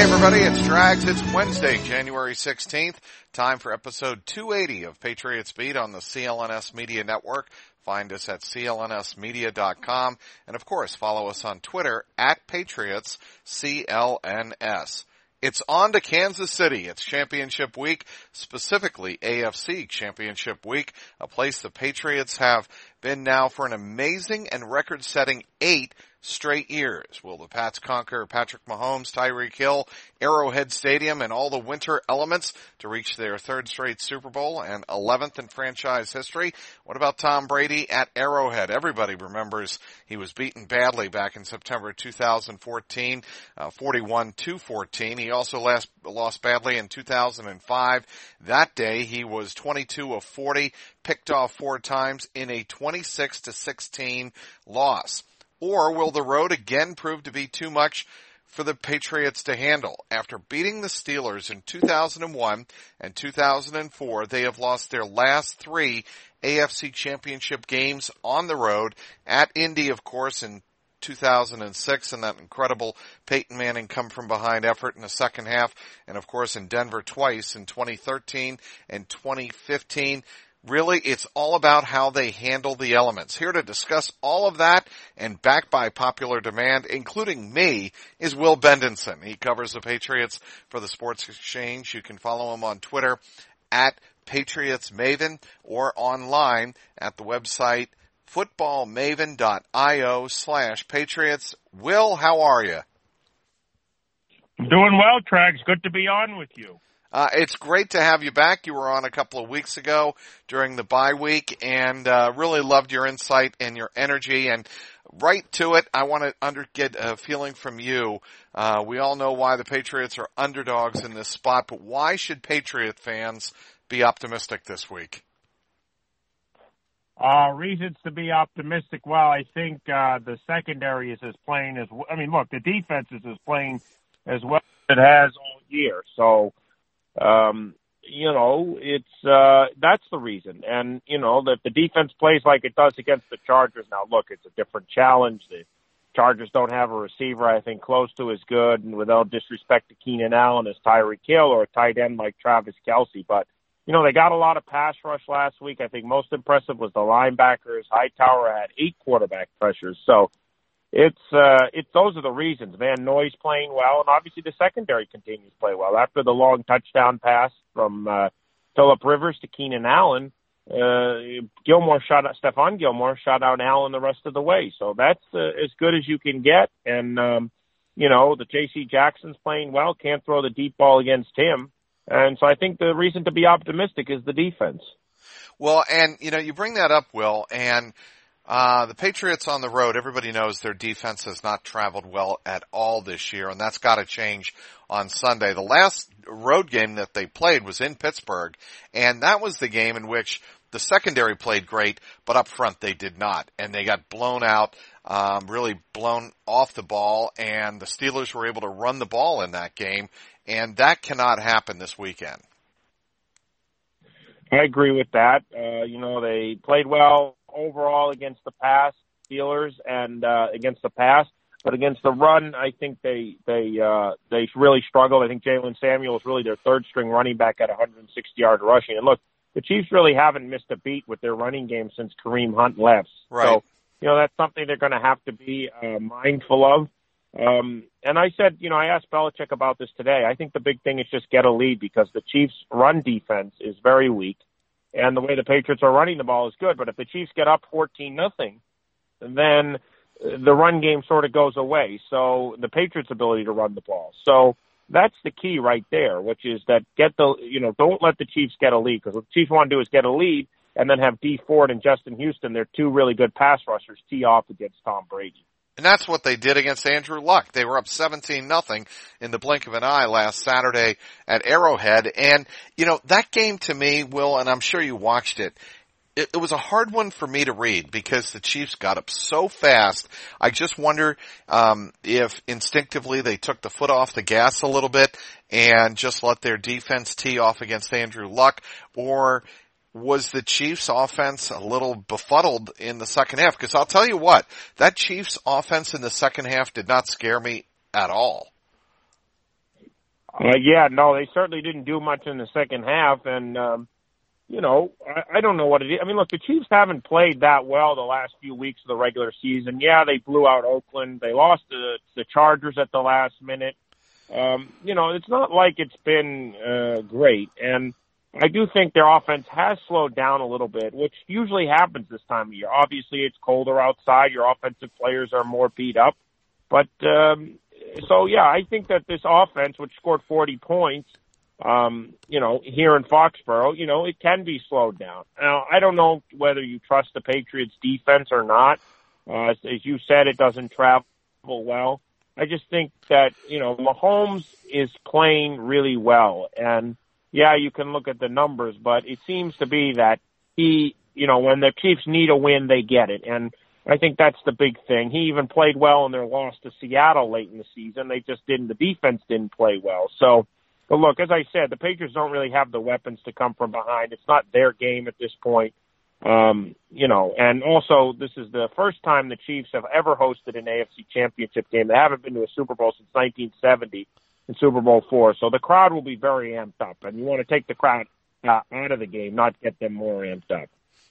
Hey everybody, it's Trags. It's Wednesday, January 16th. Time for episode 280 of Patriots Beat on the CLNS Media Network. Find us at clnsmedia.com and of course follow us on Twitter at Patriots CLNS. It's on to Kansas City. It's championship week, specifically AFC championship week, a place the Patriots have been now for an amazing and record setting eight straight years. Will the Pats conquer Patrick Mahomes, Tyreek Hill, Arrowhead Stadium, and all the winter elements to reach their third straight Super Bowl and 11th in franchise history? What about Tom Brady at Arrowhead? Everybody remembers he was beaten badly back in September 2014, uh, 41 to 14. He also last, lost badly in 2005. That day he was 22 of 40, picked off four times in a 26 to 16 loss. Or will the road again prove to be too much for the Patriots to handle? After beating the Steelers in 2001 and 2004, they have lost their last three AFC championship games on the road at Indy, of course, in 2006 and that incredible Peyton Manning come from behind effort in the second half and of course in Denver twice in 2013 and 2015. Really, it's all about how they handle the elements. Here to discuss all of that and backed by popular demand, including me, is Will Bendenson. He covers the Patriots for the Sports Exchange. You can follow him on Twitter at Patriots Maven or online at the website footballmaven.io slash Patriots. Will, how are you? Doing well, Trags. Good to be on with you. Uh, it's great to have you back. You were on a couple of weeks ago during the bye week and uh, really loved your insight and your energy. And right to it, I want to under, get a feeling from you. Uh, we all know why the Patriots are underdogs in this spot, but why should Patriot fans be optimistic this week? Uh, reasons to be optimistic. Well, I think uh, the secondary is as playing as I mean, look, the defense is as playing as well as it has all year. So um, you know, it's uh, that's the reason. And you know that the defense plays like it does against the Chargers. Now, look, it's a different challenge. The Chargers don't have a receiver I think close to as good, and without disrespect to Keenan Allen as Tyreek Hill or a tight end like Travis Kelce, but you know they got a lot of pass rush last week. I think most impressive was the linebackers. Hightower had eight quarterback pressures, so it's uh it's those are the reasons. Van Noy's playing well and obviously the secondary continues to play well. After the long touchdown pass from uh Philip Rivers to Keenan Allen, uh Gilmore shot out Stephon Gilmore shot out Allen the rest of the way. So that's uh, as good as you can get and um you know, the JC Jackson's playing well, can't throw the deep ball against him. And so I think the reason to be optimistic is the defense. Well, and you know, you bring that up, Will, and uh, the Patriots on the road, everybody knows their defense has not traveled well at all this year, and that's got to change on Sunday. The last road game that they played was in Pittsburgh, and that was the game in which the secondary played great, but up front they did not, and they got blown out, um, really blown off the ball, and the Steelers were able to run the ball in that game, and that cannot happen this weekend. I agree with that. Uh, you know, they played well overall against the pass, Steelers, and uh, against the pass. But against the run, I think they they uh, they really struggled. I think Jaylen Samuels is really their third string running back at 160 yard rushing. And look, the Chiefs really haven't missed a beat with their running game since Kareem Hunt left. Right. So you know, that's something they're going to have to be uh, mindful of. Um, and I said, you know, I asked Belichick about this today. I think the big thing is just get a lead because the Chiefs' run defense is very weak, and the way the Patriots are running the ball is good. But if the Chiefs get up fourteen nothing, then the run game sort of goes away. So the Patriots' ability to run the ball. So that's the key right there, which is that get the you know don't let the Chiefs get a lead because what the Chiefs want to do is get a lead and then have Dee Ford and Justin Houston. They're two really good pass rushers tee off against Tom Brady. And that's what they did against Andrew Luck. They were up 17 nothing in the blink of an eye last Saturday at Arrowhead. And, you know, that game to me, Will, and I'm sure you watched it, it, it, was a hard one for me to read because the Chiefs got up so fast. I just wonder um, if instinctively they took the foot off the gas a little bit and just let their defense tee off against Andrew Luck, or was the Chiefs offense a little befuddled in the second half? Because I'll tell you what, that Chiefs offense in the second half did not scare me at all. Uh, yeah, no, they certainly didn't do much in the second half, and um, you know, I, I don't know what it is. I mean, look, the Chiefs haven't played that well the last few weeks of the regular season. Yeah, they blew out Oakland. They lost to the Chargers at the last minute. Um, you know, it's not like it's been uh, great, and I do think their offense has slowed down a little bit, which usually happens this time of year. Obviously, it's colder outside. Your offensive players are more beat up. But, um, so yeah, I think that this offense, which scored 40 points, um, you know, here in Foxborough, you know, it can be slowed down. Now, I don't know whether you trust the Patriots defense or not. Uh, as you said, it doesn't travel well. I just think that, you know, Mahomes is playing really well and, yeah, you can look at the numbers, but it seems to be that he, you know, when the Chiefs need a win, they get it. And I think that's the big thing. He even played well in their loss to Seattle late in the season. They just didn't, the defense didn't play well. So, but look, as I said, the Patriots don't really have the weapons to come from behind. It's not their game at this point. Um, you know, and also this is the first time the Chiefs have ever hosted an AFC championship game. They haven't been to a Super Bowl since 1970 in Super Bowl four. So the crowd will be very amped up, and you want to take the crowd uh, out of the game, not get them more amped up.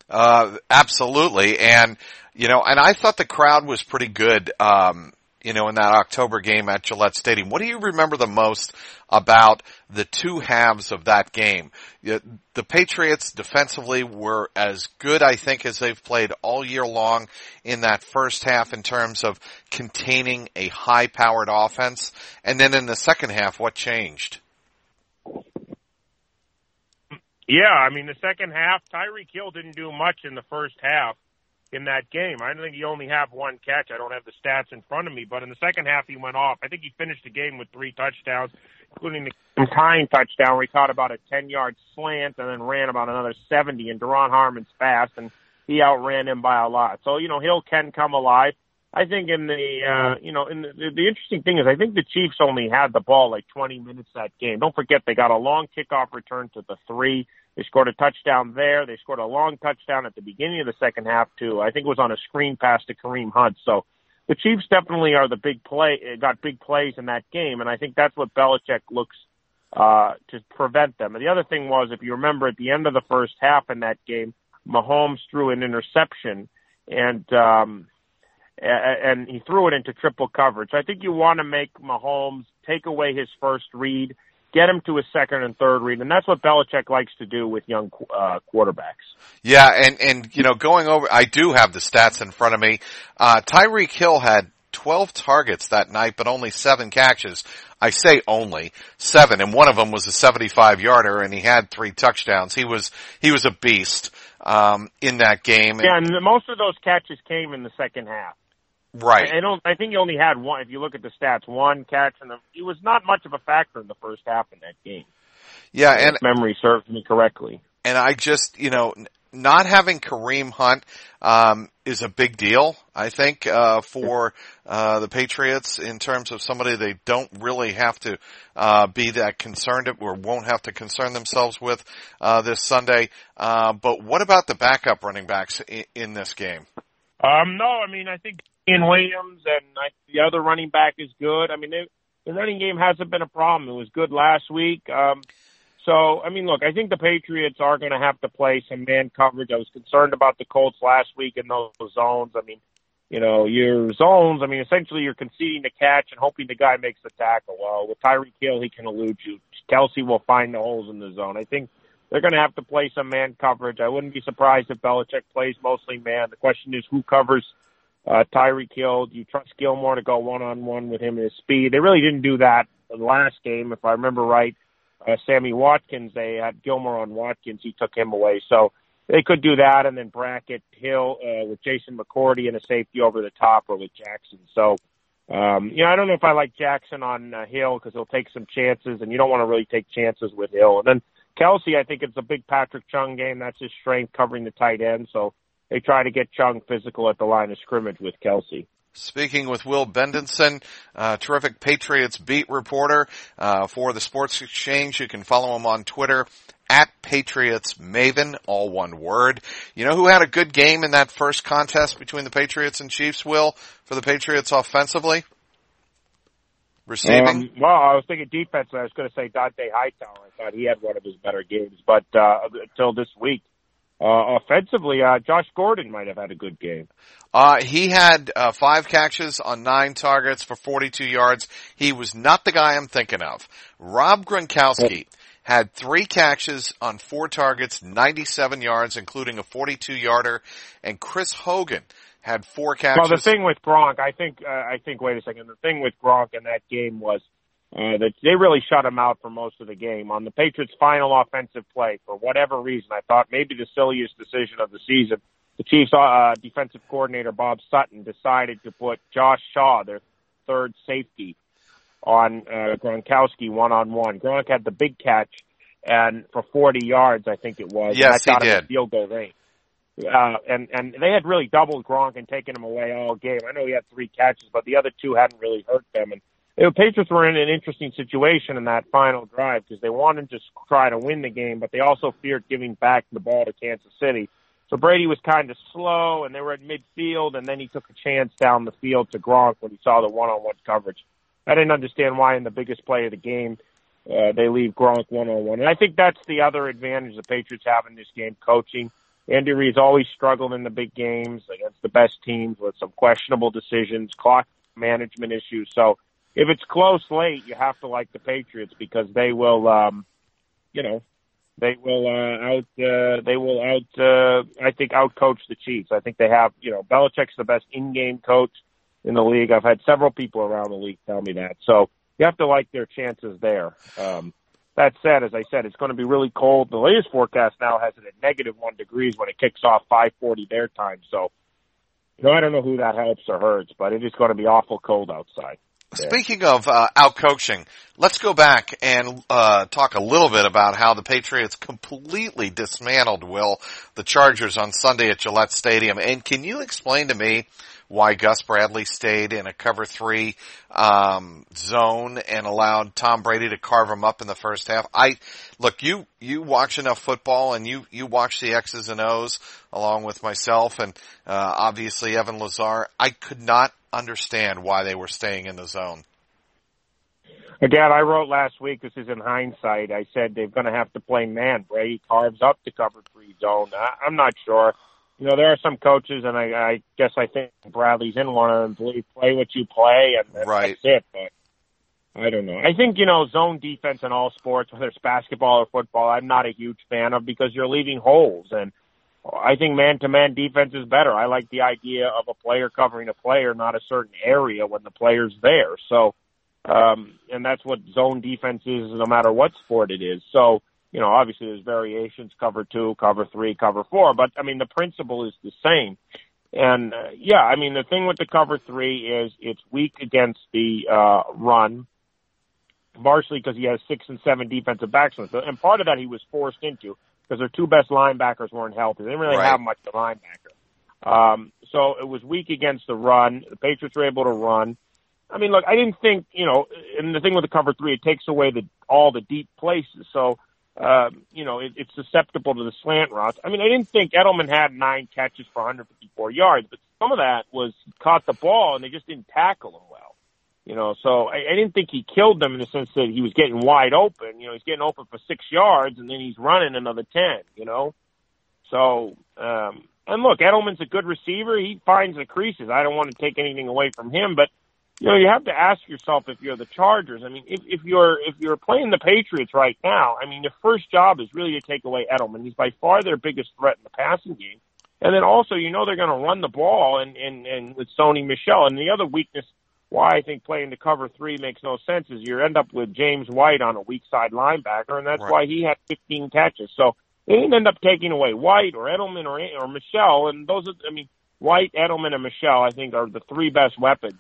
Uh, absolutely, and you know, and I thought the crowd was pretty good. Um, you know, in that October game at Gillette Stadium. What do you remember the most about the two halves of that game? The Patriots defensively were as good, I think, as they've played all year long in that first half in terms of containing a high powered offense. And then in the second half, what changed? Yeah, I mean, the second half, Tyreek Hill didn't do much in the first half in that game. I don't think he only had one catch. I don't have the stats in front of me, but in the second half he went off. I think he finished the game with three touchdowns, including the tying touchdown where he caught about a 10 yard slant and then ran about another 70 and Duron Harmon's fast and he outran him by a lot. So, you know, Hill can come alive. I think in the, uh, you know, in the, the interesting thing is I think the Chiefs only had the ball like 20 minutes that game. Don't forget they got a long kickoff return to the three. They scored a touchdown there. They scored a long touchdown at the beginning of the second half too. I think it was on a screen pass to Kareem Hunt. So the Chiefs definitely are the big play, got big plays in that game, and I think that's what Belichick looks uh, to prevent them. And the other thing was, if you remember, at the end of the first half in that game, Mahomes threw an interception, and um, and he threw it into triple coverage. I think you want to make Mahomes take away his first read get him to a second and third read, and that's what Belichick likes to do with young uh, quarterbacks. Yeah, and and you know, going over, I do have the stats in front of me. Uh, Tyreek Hill had 12 targets that night, but only seven catches. I say only seven, and one of them was a 75 yarder, and he had three touchdowns. He was he was a beast um, in that game. Yeah, and most of those catches came in the second half. Right. I don't. I think he only had one. If you look at the stats, one catch, and he was not much of a factor in the first half in that game. Yeah, and memory serves me correctly. And I just, you know, not having Kareem Hunt um, is a big deal. I think uh, for uh, the Patriots in terms of somebody they don't really have to uh, be that concerned or won't have to concern themselves with uh, this Sunday. Uh, but what about the backup running backs in, in this game? Um, no, I mean I think Damien Williams and I, the other running back is good. I mean, they, the running game hasn't been a problem. It was good last week. Um, so, I mean, look, I think the Patriots are going to have to play some man coverage. I was concerned about the Colts last week in those zones. I mean, you know, your zones, I mean, essentially you're conceding the catch and hoping the guy makes the tackle. Well, with Tyreek Hill, he can elude you. Kelce will find the holes in the zone. I think they're going to have to play some man coverage. I wouldn't be surprised if Belichick plays mostly man. The question is who covers uh. Do you trust Gilmore to go one on one with him and his speed? They really didn't do that the last game, if I remember right. Uh, Sammy Watkins, they had Gilmore on Watkins. He took him away. So they could do that and then bracket Hill uh, with Jason McCourty and a safety over the top or with Jackson. So, um, you know, I don't know if I like Jackson on uh, Hill because he'll take some chances, and you don't want to really take chances with Hill. And then Kelce, I think it's a big Patrick Chung game. That's his strength, covering the tight end. So they try to get Chung physical at the line of scrimmage with Kelce. Speaking with Will Bendenson, uh, terrific Patriots beat reporter uh, for the Sports Exchange. You can follow him on Twitter at Patriots Maven, all one word. You know who had a good game in that first contest between the Patriots and Chiefs, Will, for the Patriots offensively? Receiving? Um, well, I was thinking defense. I was going to say Dont'a Hightower. I thought he had one of his better games, but uh, until this week, uh, offensively, uh, Josh Gordon might have had a good game. Uh, he had uh, five catches on nine targets for 42 yards. He was not the guy I'm thinking of. Rob Gronkowski had three catches on four targets, 97 yards, including a 42 yarder, and Chris Hogan had four catches. Well, the thing with Gronk, I think, uh, I think, wait a second. The thing with Gronk in that game was uh, that they really shut him out for most of the game. On the Patriots' final offensive play, for whatever reason, I thought maybe the silliest decision of the season. The Chiefs' uh, defensive coordinator Bob Sutton decided to put Josh Shaw, their third safety, on uh, Gronkowski one on one. Gronk had the big catch, and for 40 yards, I think it was. Yes, and I he did. Field goal range. Uh, and and they had really doubled Gronk and taken him away all game. I know he had three catches, but the other two hadn't really hurt them. And the Patriots were in an interesting situation in that final drive because they wanted to try to win the game, but they also feared giving back the ball to Kansas City. So Brady was kind of slow, and they were at midfield, and then he took a chance down the field to Gronk when he saw the one-on-one coverage. I didn't understand why in the biggest play of the game uh, they leave Gronk one-on-one, and I think that's the other advantage the Patriots have in this game: coaching. Andy Reid's always struggled in the big games against the best teams with some questionable decisions, clock management issues. So if it's close late, you have to like the Patriots because they will, um, you know, they will uh, out uh, they will out uh, I think outcoach the Chiefs. I think they have you know Belichick's the best in-game coach in the league. I've had several people around the league tell me that. So you have to like their chances there. Um, that said, as I said, it's going to be really cold. The latest forecast now has it at negative one degrees when it kicks off 5:40 their time. So, you know, I don't know who that helps or hurts, but it is going to be awful cold outside. Speaking of uh, out coaching, let's go back and uh, talk a little bit about how the Patriots completely dismantled Will the Chargers on Sunday at Gillette Stadium. And can you explain to me why Gus Bradley stayed in a cover three um, zone and allowed Tom Brady to carve him up in the first half? I look you you watch enough football and you you watch the X's and O's along with myself and uh, obviously Evan Lazar. I could not understand why they were staying in the zone. Again, I wrote last week, this is in hindsight, I said they're going to have to play man. Brady carves up the cover three zone. I, I'm not sure. You know, there are some coaches, and I, I guess I think Bradley's in one of them, believe play what you play, and, and right. that's it. But I don't know. I think, you know, zone defense in all sports, whether it's basketball or football, I'm not a huge fan of because you're leaving holes. And I think man-to-man defense is better. I like the idea of a player covering a player, not a certain area when the player's there. So, um, and that's what zone defense is, no matter what sport it is. So, you know, obviously there's variations: cover two, cover three, cover four. But I mean, the principle is the same. And uh, yeah, I mean, the thing with the cover three is it's weak against the uh, run, partially because he has six and seven defensive backs, and part of that he was forced into because their two best linebackers weren't healthy. They didn't really right. have much of a linebacker. Um, so it was weak against the run. The Patriots were able to run. I mean, look, I didn't think, you know, and the thing with the cover three, it takes away the all the deep places. So, uh, you know, it, it's susceptible to the slant routes. I mean, I didn't think Edelman had nine catches for 154 yards, but some of that was he caught the ball and they just didn't tackle him well. You know, so I, I didn't think he killed them in the sense that he was getting wide open. You know, he's getting open for six yards and then he's running another ten. You know, so um, and look, Edelman's a good receiver. He finds the creases. I don't want to take anything away from him, but you know, you have to ask yourself if you're the Chargers. I mean, if, if you're if you're playing the Patriots right now, I mean, the first job is really to take away Edelman. He's by far their biggest threat in the passing game, and then also you know they're going to run the ball and and and with Sony Michel. And the other weakness why I think playing the cover three makes no sense is you end up with James White on a weak side linebacker, and that's right. why he had 15 catches. So they didn't end up taking away White or Edelman or or Michel, and those are I mean White, Edelman, and Michel I think are the three best weapons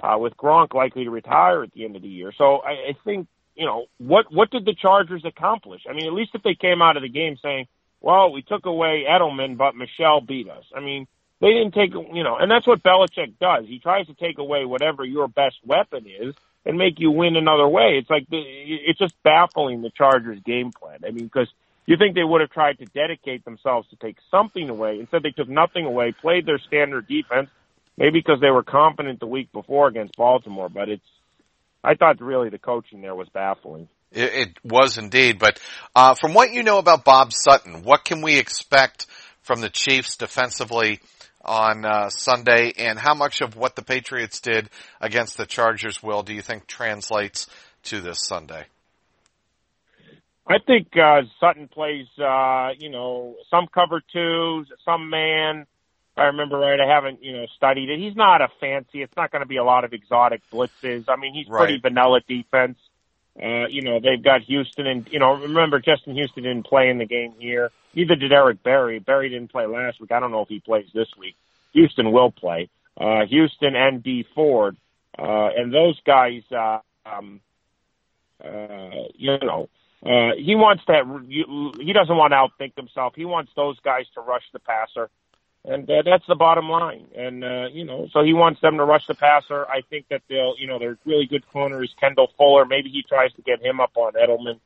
uh, with Gronk likely to retire at the end of the year. So I, I think, you know, what, what did the Chargers accomplish? I mean, at least if they came out of the game saying, well, we took away Edelman, but Michel beat us. I mean, they didn't take, you know, and that's what Belichick does. He tries to take away whatever your best weapon is and make you win another way. It's like, the, it's just baffling the Chargers game plan. I mean, because you think they would have tried to dedicate themselves to take something away. Instead, they took nothing away, played their standard defense, maybe because they were confident the week before against Baltimore, but it's, I thought really the coaching there was baffling. It, it was indeed, but uh, from what you know about Bob Sutton, what can we expect from the Chiefs defensively on uh, Sunday, and how much of what the Patriots did against the Chargers will do you think translates to this Sunday? I think uh, Sutton plays, uh, you know, some cover twos, some man, I remember right. I haven't, you know, studied it. He's not a fancy. It's not going to be a lot of exotic blitzes. I mean, he's right. pretty vanilla defense. Uh, you know, they've got Houston and, you know, remember Justin Houston didn't play in the game here. Neither did Eric Berry. Berry didn't play last week. I don't know if he plays this week. Houston will play. Uh, Houston and Dee Ford. Uh, and those guys, uh, um, uh, you know, uh, he wants that, he doesn't want to outthink himself. He wants those guys to rush the passer and uh, that's the bottom line. And uh, you know, so he wants them to rush the passer. I think that they'll, you know, they're really good corners. Kendall Fuller, maybe he tries to get him up on Edelman.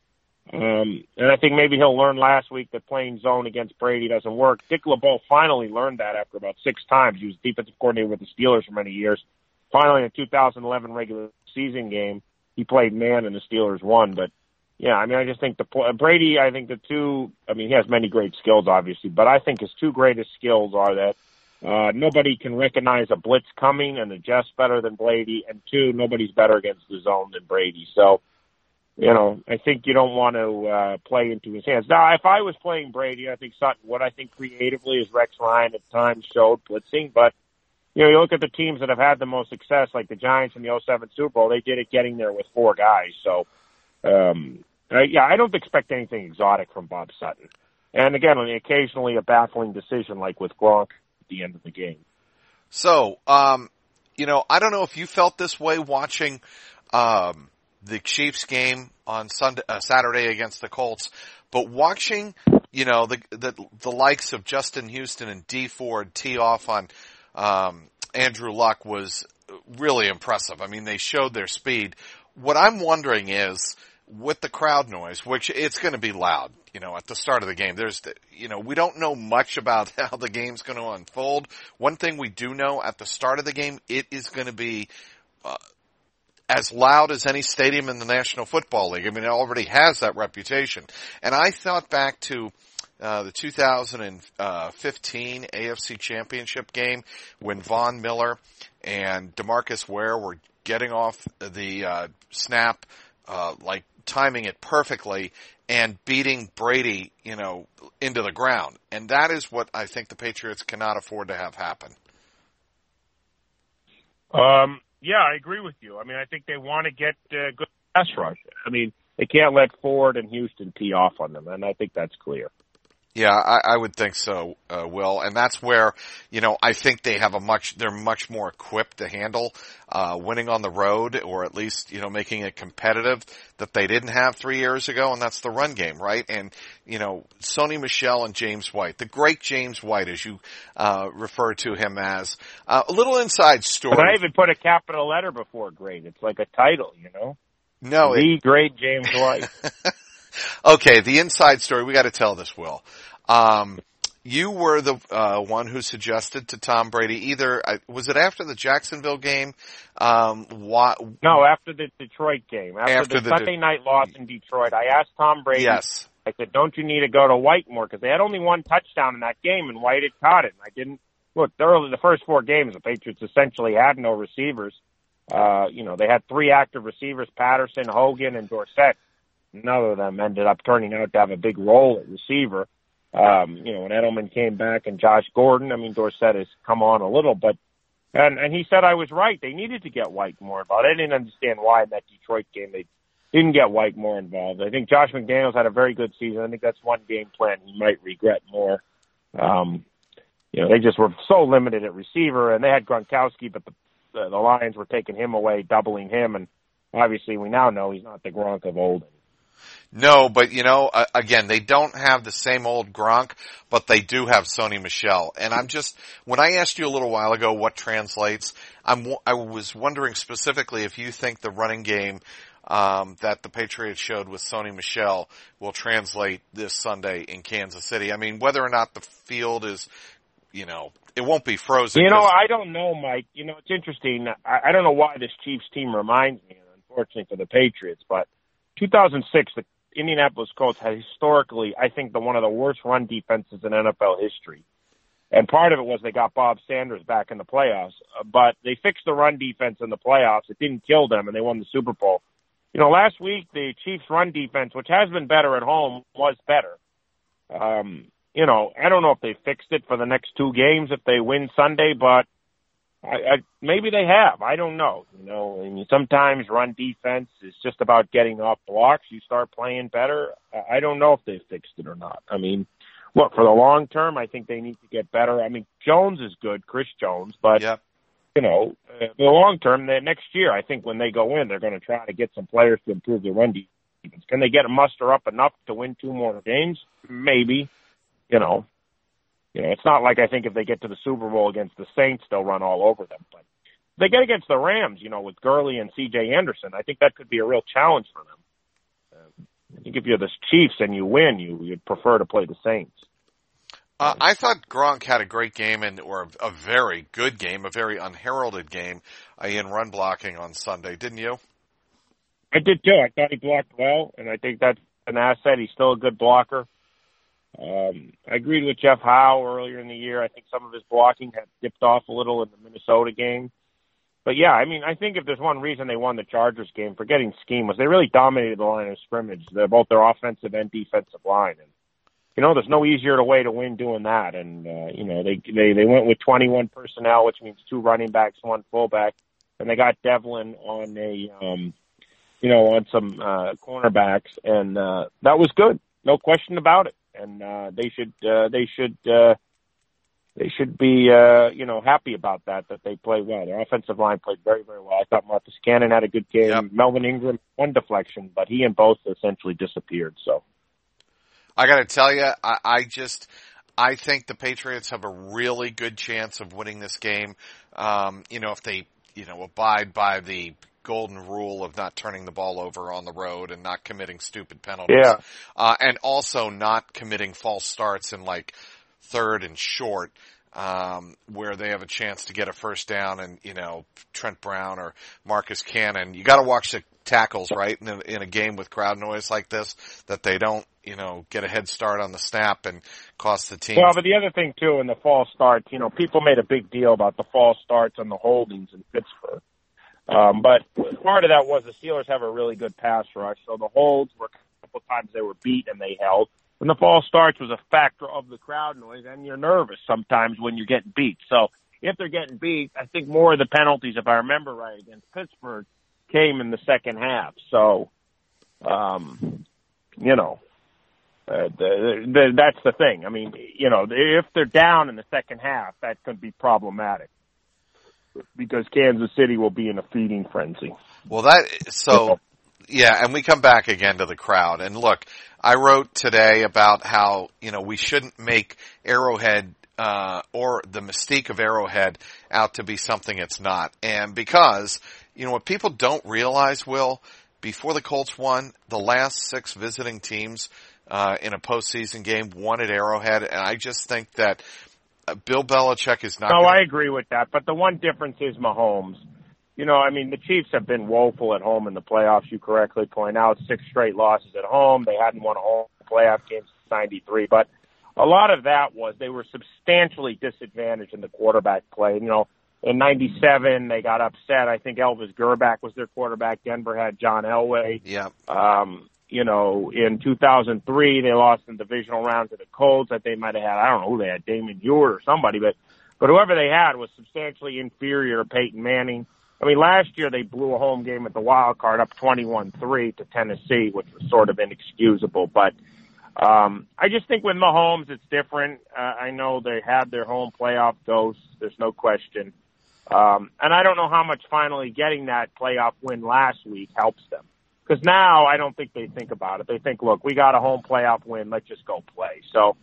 Um, and I think maybe he'll learn last week that playing zone against Brady doesn't work. Dick LeBeau finally learned that after about six times. He was defensive coordinator with the Steelers for many years. Finally, in the 2011 regular season game, he played man and the Steelers won. But yeah, I mean, I just think the Brady. I think the two. I mean, he has many great skills, obviously, but I think his two greatest skills are that uh, nobody can recognize a blitz coming and adjust better than Brady, and two, nobody's better against the zone than Brady. So, you know, I think you don't want to uh, play into his hands. Now, if I was playing Brady, I think Sutton. What I think creatively is Rex Ryan at times showed blitzing, but you know, you look at the teams that have had the most success, like the Giants in the 07 Super Bowl, they did it getting there with four guys. So, um, uh, yeah, I don't expect anything exotic from Bob Sutton. And again, occasionally a baffling decision like with Gronk at the end of the game. So, um, you know, I don't know if you felt this way watching um, the Chiefs game on Sunday, uh, Saturday against the Colts, but watching, you know, the the, the likes of Justin Houston and Dee Ford tee off on um, Andrew Luck was really impressive. I mean, they showed their speed. What I'm wondering is with the crowd noise, which it's going to be loud, you know, at the start of the game. There's, you know, we don't know much about how the game's going to unfold. One thing we do know at the start of the game, it is going to be uh, as loud as any stadium in the National Football League. I mean, it already has that reputation. And I thought back to uh, the 2015 AFC Championship game when Von Miller and Demarcus Ware were getting off the uh, snap uh, like timing it perfectly and beating Brady, you know, into the ground. And that is what I think the Patriots cannot afford to have happen. Um, yeah, I agree with you. I mean, I think they want to get uh, good pass rush. I mean, they can't let Ford and Houston tee off on them, and I think that's clear. Yeah, I, I would think so, uh, Will, and that's where you know I think they have a much they're much more equipped to handle uh, winning on the road, or at least you know making it competitive that they didn't have three years ago, and that's the run game, right? And you know, Sony Michel and James White, the great James White, as you uh, refer to him as, uh, a little inside story. But I even put a capital letter before great. It's like a title, you know. No, the it, great James White. okay, the inside story. We got to tell this, Will. Um, you were the uh, one who suggested to Tom Brady either was it after the Jacksonville game? Um, no, after the Detroit game, after, after the, the, Sunday night loss in Detroit. I asked Tom Brady, yes. I said, don't you need to go to White more? Because they had only one touchdown in that game, and White had caught it. And I didn't look early. The first four games, the Patriots essentially had no receivers. Uh, you know, they had three active receivers: Patterson, Hogan, and Dorsett. None of them ended up turning out to have a big role at receiver. Um, you know, when Edelman came back and Josh Gordon, I mean, Dorsett has come on a little, but and and he said I was right. They needed to get White more involved. I didn't understand why in that Detroit game they didn't get White more involved. I think Josh McDaniels had a very good season. I think that's one game plan he might regret more. Um, you know, they just were so limited at receiver, and they had Gronkowski, but the the, the Lions were taking him away, doubling him, and obviously we now know he's not the Gronk of old. No, but you know, uh, again, they don't have the same old Gronk, but they do have Sony Michel. And I'm just, when I asked you a little while ago what translates, I'm, I was wondering specifically if you think the running game, um, that the Patriots showed with Sony Michel will translate this Sunday in Kansas City. I mean, whether or not the field is, you know, it won't be frozen. You know, I don't know, Mike. You know, it's interesting. I, I don't know why this Chiefs team reminds me, unfortunately for the Patriots, but 2006, the Indianapolis Colts had historically, I think, the one of the worst run defenses in NFL history. And part of it was they got Bob Sanders back in the playoffs, but they fixed the run defense in the playoffs. It didn't kill them, and they won the Super Bowl. You know, last week the Chiefs' run defense, which has been better at home, was better. Um, you know, I don't know if they fixed it for the next two games if they win Sunday, but I, I, maybe they have. I don't know. You know, I mean, sometimes run defense is just about getting off blocks. You start playing better. I don't know if they fixed it or not. I mean, look for the long term. I think they need to get better. I mean, Jones is good, Chris Jones, but yep. you know, uh, the long term, the next year, I think when they go in, they're going to try to get some players to improve their run defense. Can they get a muster up enough to win two more games? Maybe. You know, you know, it's not like I think if they get to the Super Bowl against the Saints, they'll run all over them. But if they get against the Rams, you know, with Gurley and C.J. Anderson, I think that could be a real challenge for them. Uh, I think if you're the Chiefs and you win, you you'd prefer to play the Saints. Uh, I thought Gronk had a great game and or a, a very good game, a very unheralded game uh, in run blocking on Sunday, didn't you? I did too. I thought he blocked well, and I think that's an asset. He's still a good blocker. Um, I agreed with Jeff Howe earlier in the year. I think some of his blocking had dipped off a little in the Minnesota game. But yeah, I mean, I think if there's one reason they won the Chargers game, forgetting scheme, was they really dominated the line of scrimmage. They're both their offensive and defensive line, and you know, there's no easier way to win doing that. And uh, you know, they they they went with 21 personnel, which means two running backs, one fullback, and they got Develin on a, um, you know, on some uh, cornerbacks, and uh, that was good, no question about it and uh, they should uh, they should uh, they should be uh, you know happy about that that they played well. Their offensive line played very very well. I thought Marcus Cannon had a good game. Yep. Melvin Ingram one deflection, but he and both essentially disappeared. So I got to tell you, I, I just. I think the Patriots have a really good chance of winning this game. Um, you know, if they, you know, abide by the golden rule of not turning the ball over on the road and not committing stupid penalties. Yeah. Uh, and also not committing false starts in like third and short. Um, where they have a chance to get a first down and, you know, Trent Brown or Marcus Cannon. You gotta watch the tackles, right? In a, in a game with crowd noise like this, that they don't, you know, get a head start on the snap and cost the team. Well, but the other thing too, in the false starts, you know, people made a big deal about the false starts and the holdings in Pittsburgh. Um, but part of that was the Steelers have a really good pass rush, so the holds were a couple times they were beat and they held. And the false starts was a factor of the crowd noise, and you're nervous sometimes when you're getting beat. So if they're getting beat, I think more of the penalties, if I remember right, against Pittsburgh, came in the second half. So, um, you know, uh, the, the, that's the thing. I mean, you know, if they're down in the second half, that could be problematic because Kansas City will be in a feeding frenzy. Well, that so yeah, and we come back again to the crowd. And look, I wrote today about how you know we shouldn't make Arrowhead uh, or the mystique of Arrowhead out to be something it's not, and because you know what people don't realize, Will, before the Colts won, the last six visiting teams uh, in a postseason game won at Arrowhead, and I just think that Bill Belichick is not. No, gonna... I agree with that. But the one difference is Mahomes. You know, I mean, the Chiefs have been woeful at home in the playoffs. You correctly point out six straight losses at home. They hadn't won a home playoff game since '93, but a lot of that was they were substantially disadvantaged in the quarterback play. You know, in '97 they got upset. I think Elvis Grbac was their quarterback. Denver had John Elway. Yeah. Um, you know, in 2003 they lost in the divisional round to the Colts. That they might have had. I don't know who they had, Damon Huard or somebody, but but whoever they had was substantially inferior to Peyton Manning. I mean, last year they blew a home game at the wild card up 21-3 to Tennessee, which was sort of inexcusable. But um, I just think with Mahomes, it's different. Uh, I know they had their home playoff ghosts. There's no question. Um, and I don't know how much finally getting that playoff win last week helps them. Because now I don't think they think about it. They think, look, we got a home playoff win. Let's just go play. So,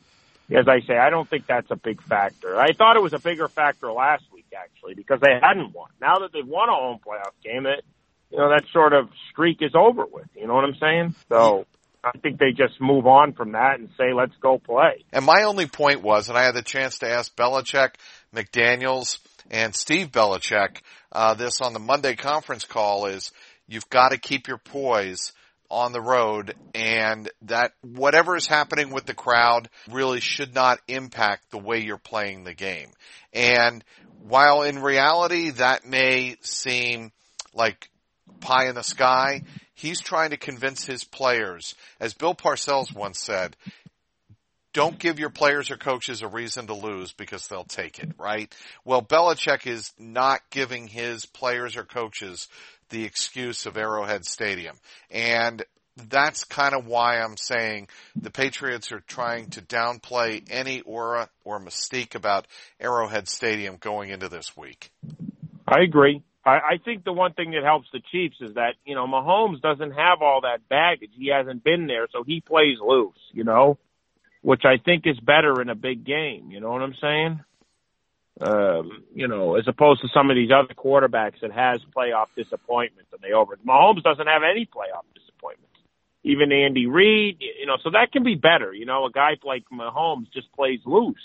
as I say, I don't think that's a big factor. I thought it was a bigger factor last week, actually, because they hadn't won. Now that they've won a home playoff game, it, you know, that sort of streak is over with. You know what I'm saying? So I think they just move on from that and say, let's go play. And my only point was, and I had the chance to ask Belichick, McDaniels, and Steve Belichick uh, this on the Monday conference call is you've got to keep your poise on the road and that whatever is happening with the crowd really should not impact the way you're playing the game. And while in reality that may seem like pie in the sky, he's trying to convince his players, as Bill Parcells once said, don't give your players or coaches a reason to lose because they'll take it, right? Well, Belichick is not giving his players or coaches the excuse of Arrowhead Stadium. And that's kind of why I'm saying the Patriots are trying to downplay any aura or mystique about Arrowhead Stadium going into this week. I agree. I, I think the one thing that helps the Chiefs is that, you know, Mahomes doesn't have all that baggage. He hasn't been there, so he plays loose, you know? which I think is better in a big game. You know what I'm saying? Um, you know, as opposed to some of these other quarterbacks that has playoff disappointments and they over. Mahomes doesn't have any playoff disappointments. Even Andy Reid, you know, so that can be better. You know, a guy like Mahomes just plays loose.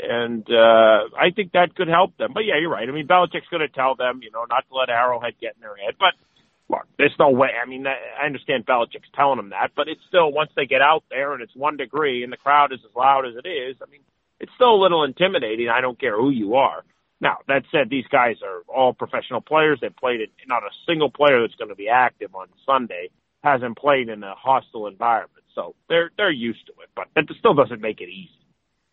And uh I think that could help them. But yeah, you're right. I mean, Belichick's going to tell them, you know, not to let Arrowhead get in their head. But look, there's no way. I mean, I understand Belichick's telling them that, but it's still once they get out there and it's one degree and the crowd is as loud as it is. I mean, it's still a little intimidating. I don't care who you are. Now that said, these guys are all professional players. They've played it. Not a single player that's going to be active on Sunday hasn't played in a hostile environment, so they're they're used to it. But that still doesn't make it easy.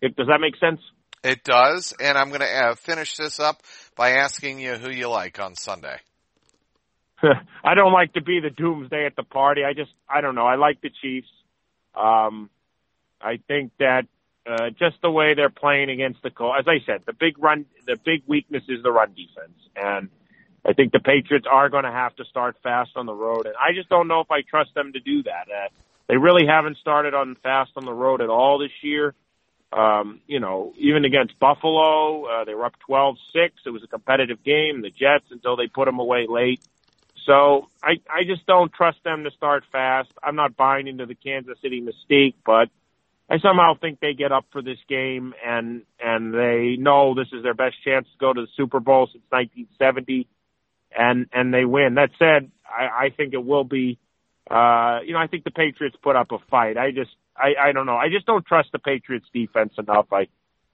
It, does that make sense? It does, and I'm going to uh, finish this up by asking you who you like on Sunday. I don't like to be the doomsday at the party. I just, I don't know. I like the Chiefs. Um, I think that uh, just the way they're playing against the Colts, as I said, the big run, the big weakness is the run defense, and I think the Patriots are going to have to start fast on the road, and I just don't know if I trust them to do that. Uh, they really haven't started on fast on the road at all this year. Um, you know, even against Buffalo, uh, they were up 12-6. It was a competitive game. The Jets until they put them away late. So I, I just don't trust them to start fast. I'm not buying into the Kansas City mystique, but I somehow think they get up for this game and and they know this is their best chance to go to the Super Bowl since 1970, and and they win. That said, I, I think it will be. Uh, you know, I think the Patriots put up a fight. I just, I, I don't know. I just don't trust the Patriots defense enough. I,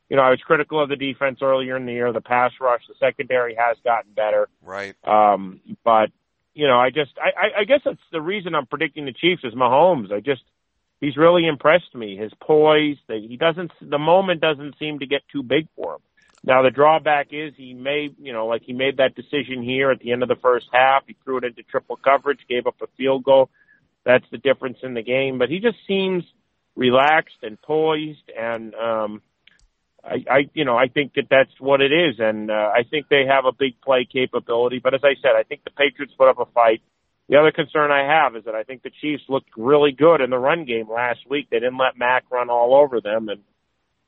you know, I was critical of the defense earlier in the year. The pass rush, the secondary has gotten better. Right. Um, but you know, I just, I, I guess that's the reason I'm predicting the Chiefs is Mahomes. I just, he's really impressed me. His poise, he doesn't, the moment doesn't seem to get too big for him. Now the drawback is he made, you know, like he made that decision here at the end of the first half. He threw it into triple coverage, gave up a field goal. That's the difference in the game. But he just seems relaxed and poised, and um, I, I, you know, I think that that's what it is, and uh, I think they have a big play capability. But as I said, I think the Patriots put up a fight. The other concern I have is that I think the Chiefs looked really good in the run game last week. They didn't let Mack run all over them, and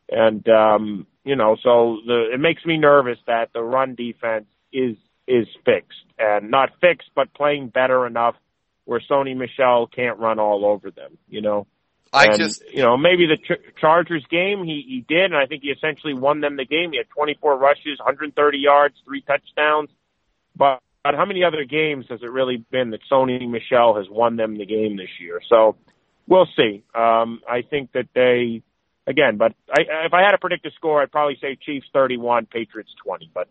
and um, you know, so the it makes me nervous that the run defense is is fixed and not fixed, but playing better enough where Sony Michel can't run all over them. You know. I and, just, you know, maybe the Ch- Chargers game he he did, and I think he essentially won them the game. He had 24 rushes, 130 yards, three touchdowns. But how many other games has it really been that Sony Michel has won them the game this year? So we'll see. Um, I think that they, again, but I, if I had to predict a score, I'd probably say Chiefs 31, Patriots 20, but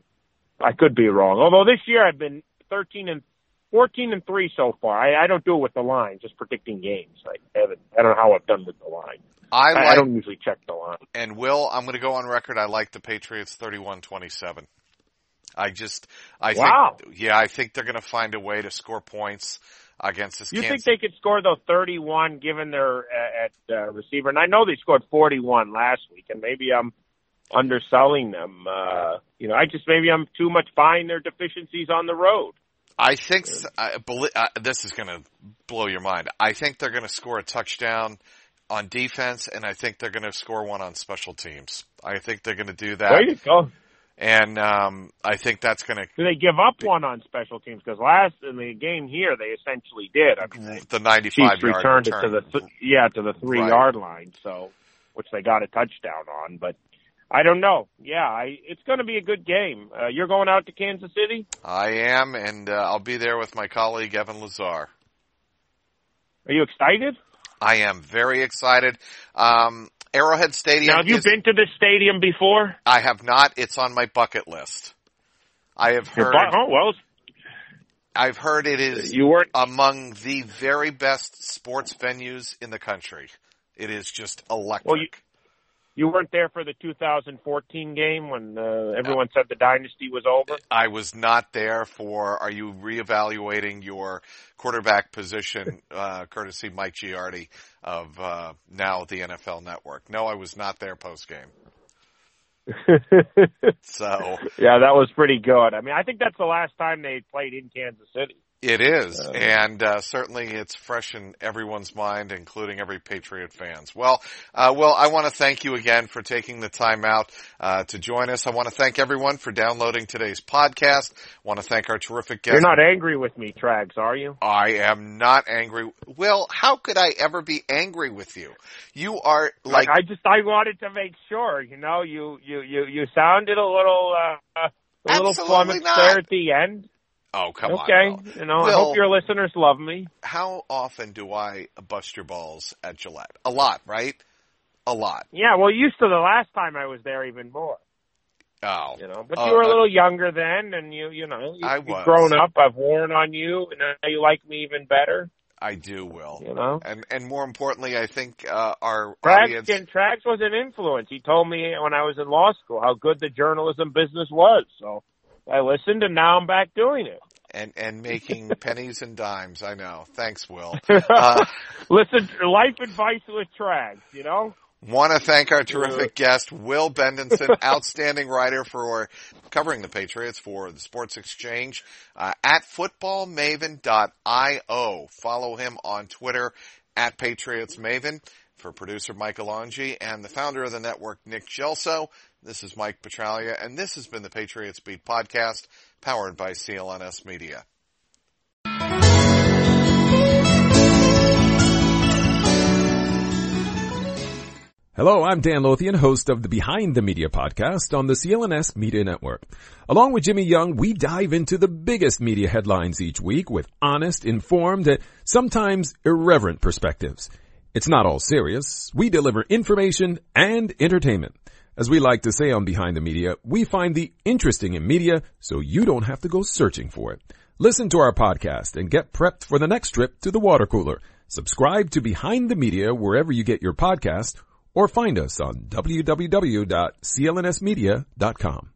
I could be wrong. Although this year I've been 13 and 14 and 3 so far. I, I don't do it with the line, just predicting games. I haven't, I don't know how I've done with the line. I, like, I don't usually check the line. And Will, I'm going to go on record. I like the Patriots 31-27. I just, I wow. think, yeah, I think they're going to find a way to score points against this. You Kansas. think they could score though 31 given their uh, at uh, receiver? And I know they scored 41 last week, and maybe I'm underselling them. Uh, you know, I just maybe I'm too much buying their deficiencies on the road. I think I believe, uh, this is going to blow your mind. I think they're going to score a touchdown on defense, and I think they're going to score one on special teams. I think they're going to do that. There you go. And um, I think that's going to. Do they give up one on special teams? Because last in the game here, they essentially did. I mean, the 95 Chiefs returned return. it to the th- yeah to the three Right. yard line, so which they got a touchdown on. But I don't know. Yeah, I, it's going to be a good game. Uh, you're going out to Kansas City. I am, and uh, I'll be there with my colleague Evan Lazar. Are you excited? I am very excited. Um, Arrowhead Stadium. Now, have you is- been to this stadium before? I have not. It's on my bucket list. I have heard. bu- oh well, I've heard it is you weren't. among the very best sports venues in the country. It is just electric. Well, you- You weren't there for the 2014 game when uh, everyone said the dynasty was over. I was not there for. Are you reevaluating your quarterback position, uh, courtesy Mike Giardi of uh, now the NFL Network? No, I was not there post game. So yeah, that was pretty good. I mean, I think that's the last time they played in Kansas City. It is, and uh, certainly it's fresh in everyone's mind, including every Patriot fans. Well, uh, well, I want to thank you again for taking the time out uh, to join us. I want to thank everyone for downloading today's podcast. I want to thank our terrific guest. You're not angry with me, Trags, are you? I am not angry. Will, how could I ever be angry with you? You are like, I just I wanted to make sure. You know, you you you you sounded a little uh, a little flummoxed there at the end. Oh come okay, on. Will. you know, I hope your listeners love me. How often do I bust your balls at Gillette? A lot, right? A lot. Yeah, well, used to the last time I was there even more. Oh, You know, but Oh, you were a uh, little younger then, and you you know you, was. grown up. I've worn on you, and now you like me even better. I do, Will. You know. And and more importantly, I think uh, our Trags, audience. and Trags was an influence. He told me when I was in law school how good the journalism business was. So I listened, and now I'm back doing it. and and making pennies and dimes. I know. Thanks, Will. Uh, Listen, life advice with Trags, you know? Want to thank our terrific guest, Will Bendenson, outstanding writer for covering the Patriots for the Sports Exchange uh, at footballmaven.io. Follow him on Twitter at Patriots Maven. For producer Michael Angi and the founder of the network, Nick Gelso, this is Mike Petraglia, and this has been the Patriots Beat podcast, powered by CLNS Media. Hello, I'm Dan Lothian, host of the Behind the Media podcast on the CLNS Media Network. Along with Jimmy Young, we dive into the biggest media headlines each week with honest, informed, and sometimes irreverent perspectives. It's not all serious. We deliver information and entertainment. As we like to say on Behind the Media, we find the interesting in media so you don't have to go searching for it. Listen to our podcast and get prepped for the next trip to the water cooler. Subscribe to Behind the Media wherever you get your podcast or find us on www.clnsmedia.com.